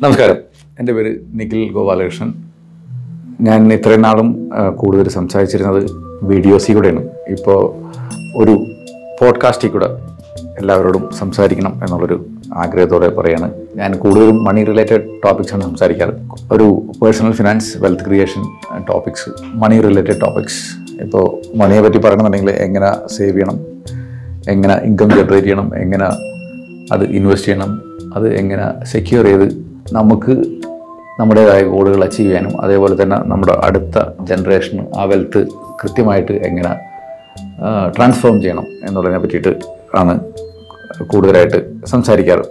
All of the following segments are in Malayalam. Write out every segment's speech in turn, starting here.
നമസ്കാരം. എന്റെ പേര് നിഖിൽ ഗോപാലകൃഷ്ണൻ. ഞാൻ ഇത്രയും നാളും കൂടുതൽ സംസാരിച്ചിരുന്നത് വീഡിയോസിൽ കൂടെയാണ്. ഇപ്പോൾ ഒരു പോഡ്കാസ്റ്റിൽ കൂടെ എല്ലാവരോടും സംസാരിക്കണം എന്നുള്ളൊരു ആഗ്രഹത്തോടെ പറയാണ്. ഞാൻ കൂടുതലും മണി റിലേറ്റഡ് ടോപ്പിക്സാണ് സംസാരിക്കാറ്. ഒരു personal finance wealth creation topics money related topics ഇപ്പോൾ മണിയെ പറ്റി പറയണമെന്നുണ്ടെങ്കിൽ എങ്ങനെ സേവ് ചെയ്യണം? എങ്ങനെ ഇൻകം ജനറേറ്റ് ചെയ്യണം? എങ്ങനെ അത് ഇൻവെസ്റ്റ് ചെയ്യണം? അത് എങ്ങനെ സെക്യൂർ ചെയ്ത് നമുക്ക് നമ്മുടേതായ ഗോളുകൾ അച്ചീവ് ചെയ്യാനും അതേപോലെ തന്നെ നമ്മുടെ അടുത്ത ജനറേഷൻ ആ വെൽത്ത് കൃത്യമായിട്ട് എങ്ങനെ ട്രാൻസ്ഫോം ചെയ്യണം എന്നുള്ളതിനെ പറ്റിയിട്ട് ആണ് കൂടുതലായിട്ട് സംസാരിക്കാറ്.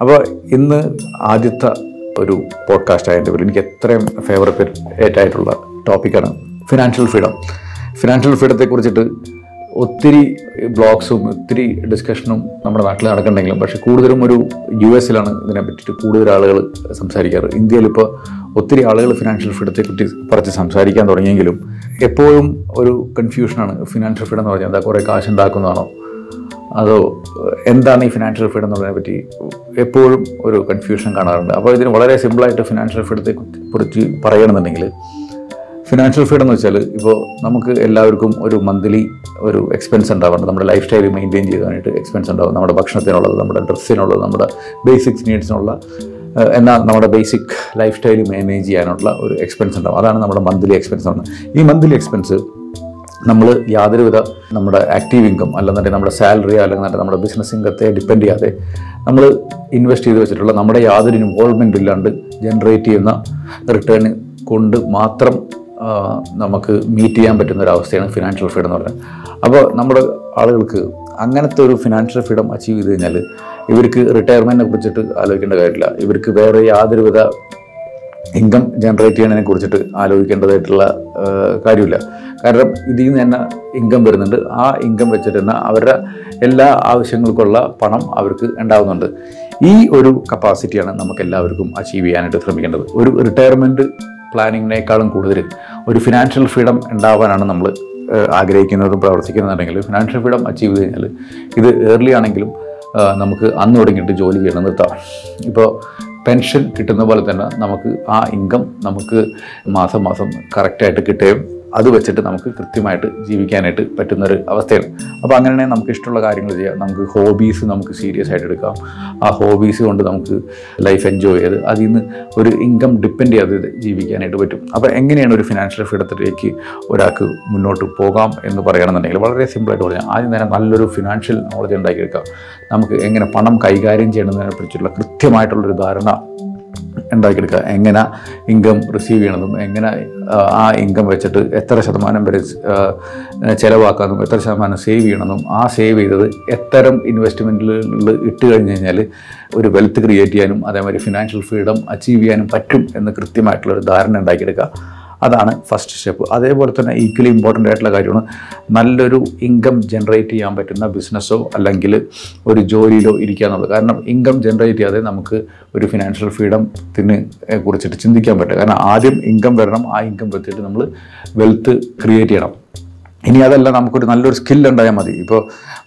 അപ്പോൾ ഇന്ന് ആദ്യത്തെ ഒരു പോഡ്കാസ്റ്റ് ആയതിന്റെ പേരിൽ എനിക്ക് എത്രയും ഫേവറേറ്റ് ആയിട്ടുള്ള ടോപ്പിക്കാണ് ഫിനാൻഷ്യൽ ഫ്രീഡം ഫിനാൻഷ്യൽ ഫ്രീഡത്തെ ഒത്തിരി ബ്ലോഗ്സും ഒത്തിരി ഡിസ്കഷനും നമ്മുടെ നാട്ടിൽ നടക്കുന്നുണ്ടെങ്കിലും പക്ഷേ കൂടുതലും ഒരു യു എസിലാണ് ഇതിനെ പറ്റിയിട്ട് കൂടുതൽ ആളുകൾ സംസാരിക്കാറ്. ഇന്ത്യയിൽ ഇപ്പോൾ ഒത്തിരി ആളുകൾ ഫിനാൻഷ്യൽ ഫ്രീഡത്തെ പറ്റി കുറച്ച് സംസാരിക്കാൻ തുടങ്ങിയെങ്കിലും എപ്പോഴും ഒരു കൺഫ്യൂഷനാണ് ഫിനാൻഷ്യൽ ഫ്രീഡം എന്ന് പറഞ്ഞാൽ എന്താ കുറേ കാശ് ഉണ്ടാക്കുന്നതാണോ? അതോ എന്താണ് ഈ ഫിനാൻഷ്യൽ ഫ്രീഡം എന്നുള്ളതിനെ പറ്റി എപ്പോഴും ഒരു കൺഫ്യൂഷൻ കാണാറുണ്ട്. അപ്പോൾ ഇതിന് വളരെ സിമ്പിളായിട്ട് ഫിനാൻഷ്യൽ ഫ്രീഡത്തെ കുറിച്ച് പറയണമെന്നുണ്ടെങ്കിൽ ഫിനാൻഷ്യൽ ഫ്രീഡം എന്ന് വെച്ചാൽ ഇപ്പോൾ നമുക്ക് എല്ലാവർക്കും ഒരു മന്ത്ലി ഒരു എക്സ്പെൻസ് ഉണ്ടാവുന്നുണ്ട് നമ്മുടെ ലൈഫ് സ്റ്റൈൽ മെയിന്റെയിൻ ചെയ്യാനായിട്ട് എക്സ്പെൻസ് ഉണ്ടാവും. നമ്മുടെ ഭക്ഷണത്തിനുള്ളത് നമ്മുടെ ഡ്രസ്സിനുള്ളത് നമ്മുടെ ബേസിക്സ് നീഡ്സിനുള്ള എന്നാൽ നമ്മുടെ ബേസിക് ലൈഫ് സ്റ്റൈൽ മാനേജ് ചെയ്യാനുള്ള ഒരു എക്സ്പെൻസ് ഉണ്ടാവും. അതാണ് നമ്മുടെ മന്ത്ലി എക്സ്പെൻസ് ആണ് ഈ മന്ത്ലി എക്സ്പെൻസ് നമ്മൾ യാതൊരുവിധ നമ്മുടെ ആക്റ്റീവ് ഇൻകം അല്ലെന്നുണ്ടെങ്കിൽ നമ്മുടെ സാലറി അല്ലെങ്കിൽ നമ്മുടെ ബിസിനസ് ഇൻകത്തെ ഡിപ്പെൻഡ് ചെയ്യാതെ നമ്മൾ ഇൻവെസ്റ്റ് ചെയ്ത് വെച്ചിട്ടുള്ള നമ്മുടെ യാതൊരു ഇൻവോൾവ്മെന്റ് ഇല്ലാണ്ട് ജനറേറ്റ് ചെയ്യുന്ന റിട്ടേൺ കൊണ്ട് മാത്രം നമുക്ക് മീറ്റ് ചെയ്യാൻ പറ്റുന്ന ഒരു അവസ്ഥയാണ് ഫിനാൻഷ്യൽ ഫ്രീഡം എന്ന് പറയുന്നത്. അപ്പോൾ നമ്മുടെ ആളുകൾക്ക് അങ്ങനത്തെ ഒരു ഫിനാൻഷ്യൽ ഫ്രീഡം അച്ചീവ് ചെയ്ത് കഴിഞ്ഞാൽ ഇവർക്ക് റിട്ടയർമെന്റിനെ കുറിച്ചിട്ട് ആലോചിക്കേണ്ട കാര്യമില്ല. ഇവർക്ക് വേറെ യാതൊരുവിധ ഇൻകം ജനറേറ്റ് ചെയ്യുന്നതിനെ കുറിച്ചിട്ട് ആലോചിക്കേണ്ടതായിട്ടുള്ള കാര്യമില്ല. കാരണം ഇതിൽ നിന്ന് തന്നെ ഇൻകം വരുന്നുണ്ട്. ആ ഇൻകം വെച്ചിട്ട് തന്നെ അവരുടെ എല്ലാ ആവശ്യങ്ങൾക്കുള്ള പണം അവർക്ക് ഉണ്ടാകുന്നുണ്ട് ഈ ഒരു കപ്പാസിറ്റിയാണ് നമുക്ക് എല്ലാവർക്കും അച്ചീവ് ചെയ്യാനായിട്ട് ശ്രമിക്കേണ്ടത്. ഒരു റിട്ടയർമെന്റ് പ്ലാനിങ്ങിനേക്കാളും കൂടുതൽ ഒരു ഫിനാൻഷ്യൽ ഫ്രീഡം ഉണ്ടാവാനാണ് നമ്മൾ ആഗ്രഹിക്കുന്നതും പ്രവർത്തിക്കുന്നുണ്ടെങ്കിൽ ഫിനാൻഷ്യൽ ഫ്രീഡം അച്ചീവ് ചെയ്ത് കഴിഞ്ഞാൽ ഇത് ഏർലി ആണെങ്കിലും നമുക്ക് അന്ന് തുടങ്ങിയിട്ട് ജോലി ചെയ്യണം നിർത്താം. ഇപ്പോൾ പെൻഷൻ കിട്ടുന്ന പോലെ തന്നെ നമുക്ക് ആ ഇൻകം നമുക്ക് മാസം മാസം കറക്റ്റായിട്ട് കിട്ടുകയും അത് വെച്ചിട്ട് നമുക്ക് കൃത്യമായിട്ട് ജീവിക്കാനായിട്ട് പറ്റുന്നൊരു അവസ്ഥയാണ്. അപ്പോൾ അങ്ങനെയാണെങ്കിൽ നമുക്ക് ഇഷ്ടമുള്ള കാര്യങ്ങൾ ചെയ്യാം. നമുക്ക് ഹോബീസ് നമുക്ക് സീരിയസ് ആയിട്ട് എടുക്കാം. ആ ഹോബീസ് കൊണ്ട് നമുക്ക് ലൈഫ് എൻജോയ് ചെയ്ത് അതിൽ നിന്ന് ഒരു ഇൻകം ഡിപ്പെൻഡ് ചെയ്ത് ജീവിക്കാനായിട്ട് പറ്റും. അപ്പോൾ എങ്ങനെയാണ് ഒരു ഫിനാൻഷ്യൽ ഫ്രീഡത്തിലേക്ക് ഒരാൾക്ക് മുന്നോട്ട് പോകാം എന്ന് പറയുകയാണെന്നുണ്ടെങ്കിൽ വളരെ സിമ്പിളായിട്ട് പറഞ്ഞാൽ ആദ്യം തന്നെ നല്ലൊരു ഫിനാൻഷ്യൽ നോളജ് ഉണ്ടാക്കിയെടുക്കാം. നമുക്ക് എങ്ങനെ പണം കൈകാര്യം ചെയ്യണമെന്നതിനെ കുറിച്ചുള്ള കൃത്യമായിട്ടുള്ളൊരു ധാരണ ഉണ്ടാക്കിയെടുക്കുക. എങ്ങനെ ഇൻകം റിസീവ് ചെയ്യണമെന്നും എങ്ങനെ ആ, ഇൻകം വെച്ചിട്ട് എത്ര ശതമാനം വരെ ചിലവാക്കാനും എത്ര ശതമാനം സേവ് ചെയ്യണമെന്നും ആ സേവ് ചെയ്തത് എത്തരം ഇൻവെസ്റ്റ്മെന്റിൽ ഇട്ട് കഴിഞ്ഞ് കഴിഞ്ഞാൽ ഒരു വെൽത്ത് ക്രിയേറ്റ് ചെയ്യാനും അതേമാതിരി ഫിനാൻഷ്യൽ ഫ്രീഡം അച്ചീവ് ചെയ്യാനും പറ്റും എന്ന് കൃത്യമായിട്ടുള്ളൊരു ധാരണ ഉണ്ടാക്കിയെടുക്കുക. അതാണ് ഫസ്റ്റ് സ്റ്റെപ്പ് അതേപോലെ തന്നെ ഈക്വലി ഇമ്പോർട്ടന്റ് ആയിട്ടുള്ള കാര്യമാണ് നല്ലൊരു ഇൻകം ജനറേറ്റ് ചെയ്യാൻ പറ്റുന്ന ബിസിനസ്സോ അല്ലെങ്കിൽ ഒരു ജോലിയിലോ ഇരിക്കുക എന്നുള്ളത്. കാരണം ഇൻകം ജനറേറ്റ് ചെയ്യാതെ നമുക്ക് ഒരു ഫിനാൻഷ്യൽ ഫ്രീഡത്തിന് കുറിച്ചിട്ട് ചിന്തിക്കാൻ പറ്റും കാരണം ആദ്യം ഇൻകം വരണം ആ ഇൻകം വെച്ചിട്ട് നമ്മൾ വെൽത്ത് ക്രിയേറ്റ് ചെയ്യണം. ഇനി അതല്ല നമുക്കൊരു നല്ലൊരു സ്കിൽ ഉണ്ടായാൽ മതി. ഇപ്പോൾ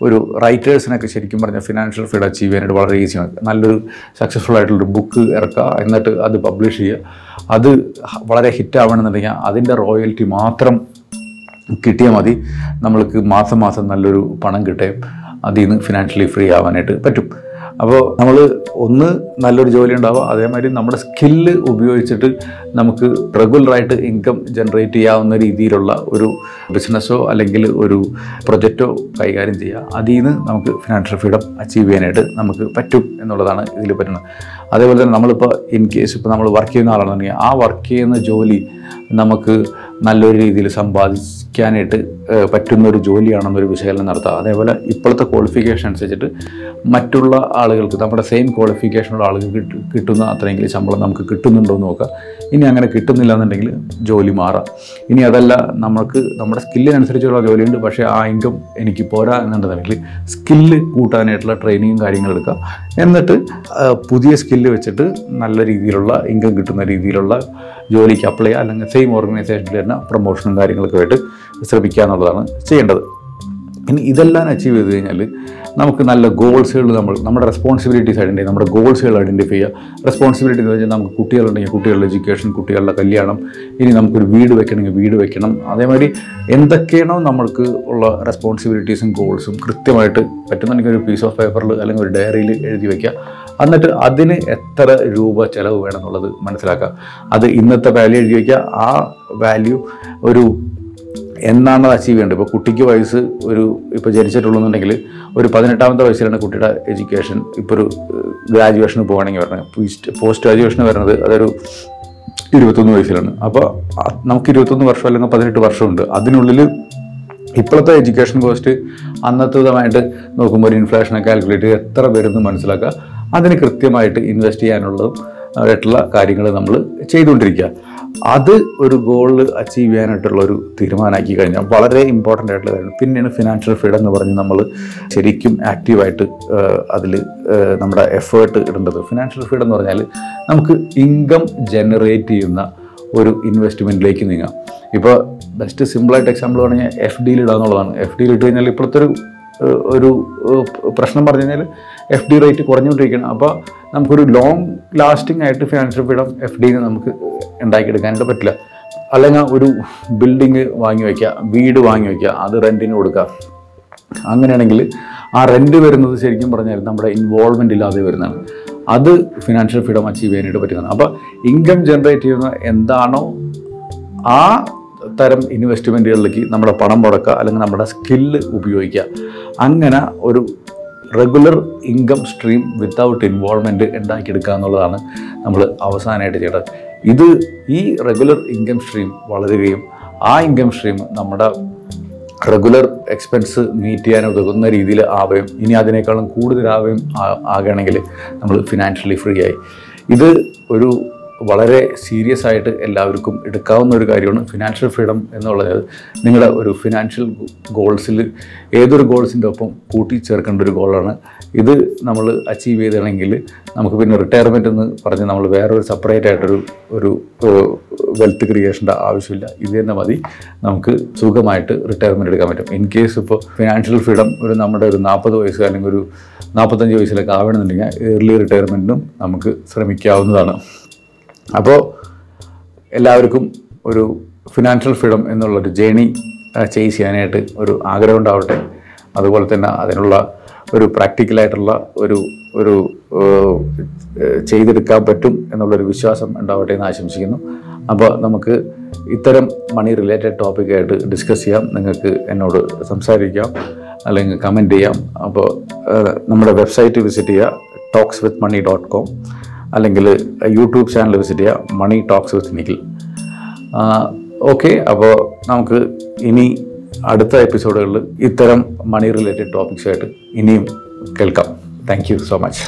ഒരു റൈറ്റേഴ്സിനൊക്കെ ശരിക്കും പറഞ്ഞാൽ ഫിനാൻഷ്യൽ ഫ്രീഡം അച്ചീവ് ചെയ്യാനായിട്ട് വളരെ ഈസിയാണ് നല്ലൊരു സക്സസ്ഫുൾ ആയിട്ടുള്ളൊരു ബുക്ക് ഇറക്കുക എന്നിട്ട് അത് പബ്ലിഷ് ചെയ്യുക. അത് വളരെ ഹിറ്റ് ആവണമെന്നുണ്ടെങ്കിൽ അതിന്റെ റോയൽറ്റി മാത്രം കിട്ടിയാൽ മതി. നമ്മൾക്ക് മാസം മാസം നല്ലൊരു പണം കിട്ടുകയും അതിൽ നിന്ന് ഫിനാൻഷ്യലി ഫ്രീ ആവാനായിട്ട് പറ്റും. അപ്പോൾ നമ്മൾ ഒന്ന് നല്ലൊരു ജോലി ഉണ്ടാവുക അതേമാതിരി നമ്മുടെ സ്കില്ല് ഉപയോഗിച്ചിട്ട് നമുക്ക് റെഗുലറായിട്ട് ഇൻകം ജനറേറ്റ് ചെയ്യാവുന്ന രീതിയിലുള്ള ഒരു ബിസിനസ്സോ അല്ലെങ്കിൽ ഒരു പ്രൊജക്റ്റോ കൈകാര്യം ചെയ്യുക. അതിൽ നിന്ന് നമുക്ക് ഫിനാൻഷ്യൽ ഫ്രീഡം അച്ചീവ് ചെയ്യാനായിട്ട് നമുക്ക് പറ്റും എന്നുള്ളതാണ് ഇതിൽ പറ്റുന്നത് അതേപോലെ തന്നെ നമ്മളിപ്പോൾ ഇൻ കേസ് ഇപ്പോൾ നമ്മൾ വർക്ക് ചെയ്യുന്ന ആളാണെന്നുണ്ടെങ്കിൽ ആ വർക്ക് ചെയ്യുന്ന ജോലി നമുക്ക് നല്ലൊരു രീതിയിൽ സമ്പാദിക്കാനായിട്ട് ഏഹ്, പറ്റുന്ന ഒരു ജോലിയാണെന്നൊരു വിശകലനം നടത്തുക അതേപോലെ ഇപ്പോഴത്തെ ക്വാളിഫിക്കേഷൻ അനുസരിച്ചിട്ട് മറ്റുള്ള ആളുകൾക്ക് നമ്മുടെ സെയിം ക്വാളിഫിക്കേഷനുള്ള ആളുകൾക്ക് കിട്ടു- കിട്ടുന്ന അത്രയെങ്കിലും ശമ്പളം നമുക്ക് കിട്ടുന്നുണ്ടോ എന്ന് നോക്കുക ഇനി അങ്ങനെ കിട്ടുന്നില്ല എന്നുണ്ടെങ്കിൽ ജോലി മാറാം. ഇനി അതല്ല നമുക്ക് നമ്മുടെ സ്കില്ലിനനുസരിച്ചുള്ള ജോലിയുണ്ട് പക്ഷേ ആ ഇൻകം എനിക്ക് പോരാ എന്നുണ്ടെന്നുണ്ടെങ്കിൽ സ്കില്ല് കൂട്ടാനായിട്ടുള്ള ട്രെയിനിങ്ങും കാര്യങ്ങളും എടുക്കുക എന്നിട്ട് പുതിയ സ്കില്ല് വെച്ചിട്ട് നല്ല രീതിയിലുള്ള ഇൻകം കിട്ടുന്ന രീതിയിലുള്ള ജോലിക്ക് അപ്ലൈ ചെയ്യുക അല്ലെങ്കിൽ സെയിം ഓർഗനൈസേഷനിൽ തന്നെ പ്രൊമോഷനും കാര്യങ്ങളൊക്കെ ആയിട്ട് ശ്രമിക്കുക എന്നുള്ളതാണ് ചെയ്യേണ്ടത്. ഇനി ഇതെല്ലാം അച്ചീവ് ചെയ്ത് കഴിഞ്ഞാൽ നമുക്ക് നല്ല ഗോൾസുകൾ നമ്മൾ നമ്മുടെ റെസ്പോൺസിബിലിറ്റീസ് ഐഡന്റിഫൈ നമ്മുടെ ഗോൾസുകൾ ഐഡന്റിഫൈ ചെയ്യുക റെസ്പോൺസിബിലിറ്റി എന്ന് വെച്ചാൽ നമുക്ക് കുട്ടികളുണ്ടെങ്കിൽ കുട്ടികളുടെ എഡ്യൂക്കേഷൻ കുട്ടികളുടെ കല്യാണം ഇനി നമുക്കൊരു വീട് വെക്കണമെങ്കിൽ വീട് വെക്കണം. അതേമാതിരി എന്തൊക്കെയാണോ നമ്മൾക്ക് ഉള്ള റെസ്പോൺസിബിലിറ്റീസും ഗോൾസും കൃത്യമായിട്ട് പറ്റുന്നുണ്ടെങ്കിൽ ഒരു പീസ് ഓഫ് പേപ്പറിൽ അല്ലെങ്കിൽ ഒരു ഡയറിയിൽ എഴുതി വയ്ക്കുക എന്നിട്ട് അതിന് എത്ര രൂപ ചിലവ് വേണമെന്നുള്ളത് മനസ്സിലാക്കുക. അത് ഇന്നത്തെ വാല്യൂ എഴുതി വയ്ക്കുക ആ വാല്യൂ ഒരു എന്നാണ് അത് അച്ചീവ് ചെയ്യേണ്ടത്? ഇപ്പോൾ കുട്ടിക്ക് വയസ്സ് ഒരു ഇപ്പോൾ ജനിച്ചിട്ടുള്ളതെന്നുണ്ടെങ്കിൽ ഒരു പതിനെട്ടാമത്തെ വയസ്സിലാണ് കുട്ടിയുടെ എഡ്യൂക്കേഷൻ ഇപ്പോൾ ഒരു ഗ്രാജുവേഷന് പോകുകയാണെങ്കിൽ പറഞ്ഞത് പോസ്റ്റ് ഗ്രാജുവേഷന് വരുന്നത് അതൊരു ഇരുപത്തൊന്ന് വയസ്സിലാണ്. അപ്പോൾ നമുക്ക് ഇരുപത്തൊന്ന് വർഷം അല്ലെങ്കിൽ പതിനെട്ട് വർഷമുണ്ട്. അതിനുള്ളിൽ ഇപ്പോഴത്തെ എഡ്യൂക്കേഷൻ കോസ്റ്റ് അന്നത്തേതുമായിട്ട് നോക്കുമ്പോൾ ഒരു ഇൻഫ്ലേഷനെ കാൽക്കുലേറ്റ് എത്ര വരുന്നു മനസ്സിലാക്കുക. അതിന് കൃത്യമായിട്ട് ഇൻവെസ്റ്റ് ചെയ്യാനുള്ളതും ആയിട്ടുള്ള കാര്യങ്ങൾ നമ്മൾ ചെയ്തുകൊണ്ടിരിക്കുക. അത് ഒരു ഗോൾ അച്ചീവ് ചെയ്യാനായിട്ടുള്ള ഒരു തീരുമാനമാക്കി കഴിഞ്ഞാൽ വളരെ ഇമ്പോർട്ടന്റ് ആയിട്ടുള്ള കാര്യമാണ്. പിന്നെയാണ് ഫിനാൻഷ്യൽ ഫ്രീഡം എന്ന് പറഞ്ഞ് നമ്മൾ ശരിക്കും ആക്റ്റീവായിട്ട് അതിൽ നമ്മുടെ എഫേർട്ട് ഇടേണ്ടത്. ഫിനാൻഷ്യൽ ഫ്രീഡം എന്ന് പറഞ്ഞാൽ നമുക്ക് ഇൻകം ജനറേറ്റ് ചെയ്യുന്ന ഒരു ഇൻവെസ്റ്റ്മെന്റിലേക്ക് നീങ്ങാം. ഇപ്പോൾ ബെസ്റ്റ് സിമ്പിളായിട്ട് എക്സാമ്പിൾ പറഞ്ഞാൽ എഫ് ഡിയിൽ ഇടുക എന്നുള്ളതാണ് എഫ് ഡിയിൽ ഇട്ട് കഴിഞ്ഞാൽ ഇപ്പോഴത്തെ ഒരു ഒരു പ്രശ്നം പറഞ്ഞു കഴിഞ്ഞാൽ എഫ് ഡി റേറ്റ് കുറഞ്ഞുകൊണ്ടിരിക്കുകയാണ്. അപ്പോൾ നമുക്കൊരു ലോങ് ലാസ്റ്റിംഗ് ആയിട്ട് ഫിനാൻഷ്യൽ ഫ്രീഡം എഫ് ഡിന് നമുക്ക് ഉണ്ടാക്കിയെടുക്കാനായിട്ട് പറ്റില്ല. അല്ലെങ്കിൽ ഒരു ബിൽഡിങ് വാങ്ങി വയ്ക്കുക വീട് വാങ്ങി വയ്ക്കുക അത് റെന്റിന് കൊടുക്കുക. അങ്ങനെയാണെങ്കിൽ ആ റെന്റ് വരുന്നത് ശരിക്കും പറഞ്ഞാൽ നമ്മുടെ ഇൻവോൾവ്മെന്റ് ഇല്ലാതെ വരുന്നതാണ്. അത് ഫിനാൻഷ്യൽ ഫ്രീഡം അച്ചീവ് ചെയ്യാനായിട്ട് പറ്റുന്നതാണ്. അപ്പോൾ ഇൻകം ജനറേറ്റ് ചെയ്യുന്ന എന്താണോ ആ തരം ഇൻവെസ്റ്റ്മെന്റുകളിലേക്ക് നമ്മുടെ പണം മുടക്കുക അല്ലെങ്കിൽ നമ്മുടെ സ്കില്ല് ഉപയോഗിക്കുക. അങ്ങനെ ഒരു regular income stream without involvement ഉണ്ടാക്കിയെടുക്കുക എന്നുള്ളതാണ് നമ്മൾ അവസാനമായിട്ട് ചെയ്യേണ്ടത്. ഇത് ഈ റെഗുലർ ഇൻകം സ്ട്രീം വളരുകയും ആ ഇൻകം സ്ട്രീം നമ്മുടെ റെഗുലർ എക്സ്പെൻസ് മീറ്റ് ചെയ്യാൻ ഉതകുന്ന രീതിയിൽ ആവുകയും ഇനി അതിനേക്കാളും കൂടുതലാവുകയും ആകണമെങ്കിൽ നമ്മൾ ഫിനാൻഷ്യലി ഫ്രീ ആയി. ഇത് ഒരു വളരെ സീരിയസ് ആയിട്ട് എല്ലാവർക്കും എടുക്കാവുന്ന ഒരു കാര്യമാണ് ഫിനാൻഷ്യൽ ഫ്രീഡം എന്നുള്ളത്. നിങ്ങളുടെ ഒരു ഫിനാൻഷ്യൽ ഗോൾസിൽ ഏതൊരു ഗോൾസിന്റെ ഒപ്പം കൂട്ടിച്ചേർക്കേണ്ട ഒരു ഗോളാണ് ഇത് നമ്മൾ അച്ചീവ് ചെയ്തണമെങ്കിൽ നമുക്ക് പിന്നെ റിട്ടയർമെന്റ് എന്ന് പറഞ്ഞ് നമ്മൾ വേറൊരു സെപ്പറേറ്റ് ആയിട്ടൊരു ഒരു വെൽത്ത് ക്രിയേഷന്റെ ആവശ്യമില്ല. ഇത് തന്നെ മതി. നമുക്ക് സുഖമായിട്ട് റിട്ടയർമെന്റ് എടുക്കാൻ പറ്റും. ഇൻ കേസ് ഇപ്പോൾ ഫിനാൻഷ്യൽ ഫ്രീഡം ഒരു നമ്മുടെ ഒരു നാൽപ്പത് വയസ്സ് അല്ലെങ്കിൽ ഒരു നാൽപ്പത്തഞ്ച് വയസ്സിലൊക്കെ ആവണമെന്നുണ്ടെങ്കിൽ ഏർലി റിട്ടയർമെന്റിനും നമുക്ക് ശ്രമിക്കാവുന്നതാണ്. അപ്പോൾ എല്ലാവർക്കും ഒരു ഫിനാൻഷ്യൽ ഫ്രീഡം എന്നുള്ളൊരു ജേണി ചെയ്സ് ചെയ്യാനായിട്ട് ഒരു ആഗ്രഹം ഉണ്ടാവട്ടെ. അതുപോലെ തന്നെ അതിനുള്ള ഒരു പ്രാക്ടിക്കലായിട്ടുള്ള ഒരു ഒരു ചെയ്തെടുക്കാൻ പറ്റും എന്നുള്ളൊരു വിശ്വാസം ഉണ്ടാവട്ടെ എന്ന് ആശംസിക്കുന്നു. അപ്പോൾ നമുക്ക് ഇത്തരം മണി റിലേറ്റഡ് ടോപ്പിക്കായിട്ട് ഡിസ്കസ് ചെയ്യാം. നിങ്ങൾക്ക് എന്നോട് സംസാരിക്കാം അല്ലെങ്കിൽ കമന്റ് ചെയ്യാം. അപ്പോൾ നമ്മുടെ വെബ്സൈറ്റ് വിസിറ്റ് ചെയ്യുക talks with money dot com അല്ലെങ്കിൽ യൂട്യൂബ് ചാനൽ വിസിറ്റ് ചെയ്യുക money talks with Nikhil. Okay അപ്പോൾ നമുക്ക് ഇനി അടുത്ത എപ്പിസോഡുകളിൽ ഇത്തരം മണി റിലേറ്റഡ് ടോപ്പിക്സായിട്ട് ഇനിയും കേൾക്കാം. Thank so much.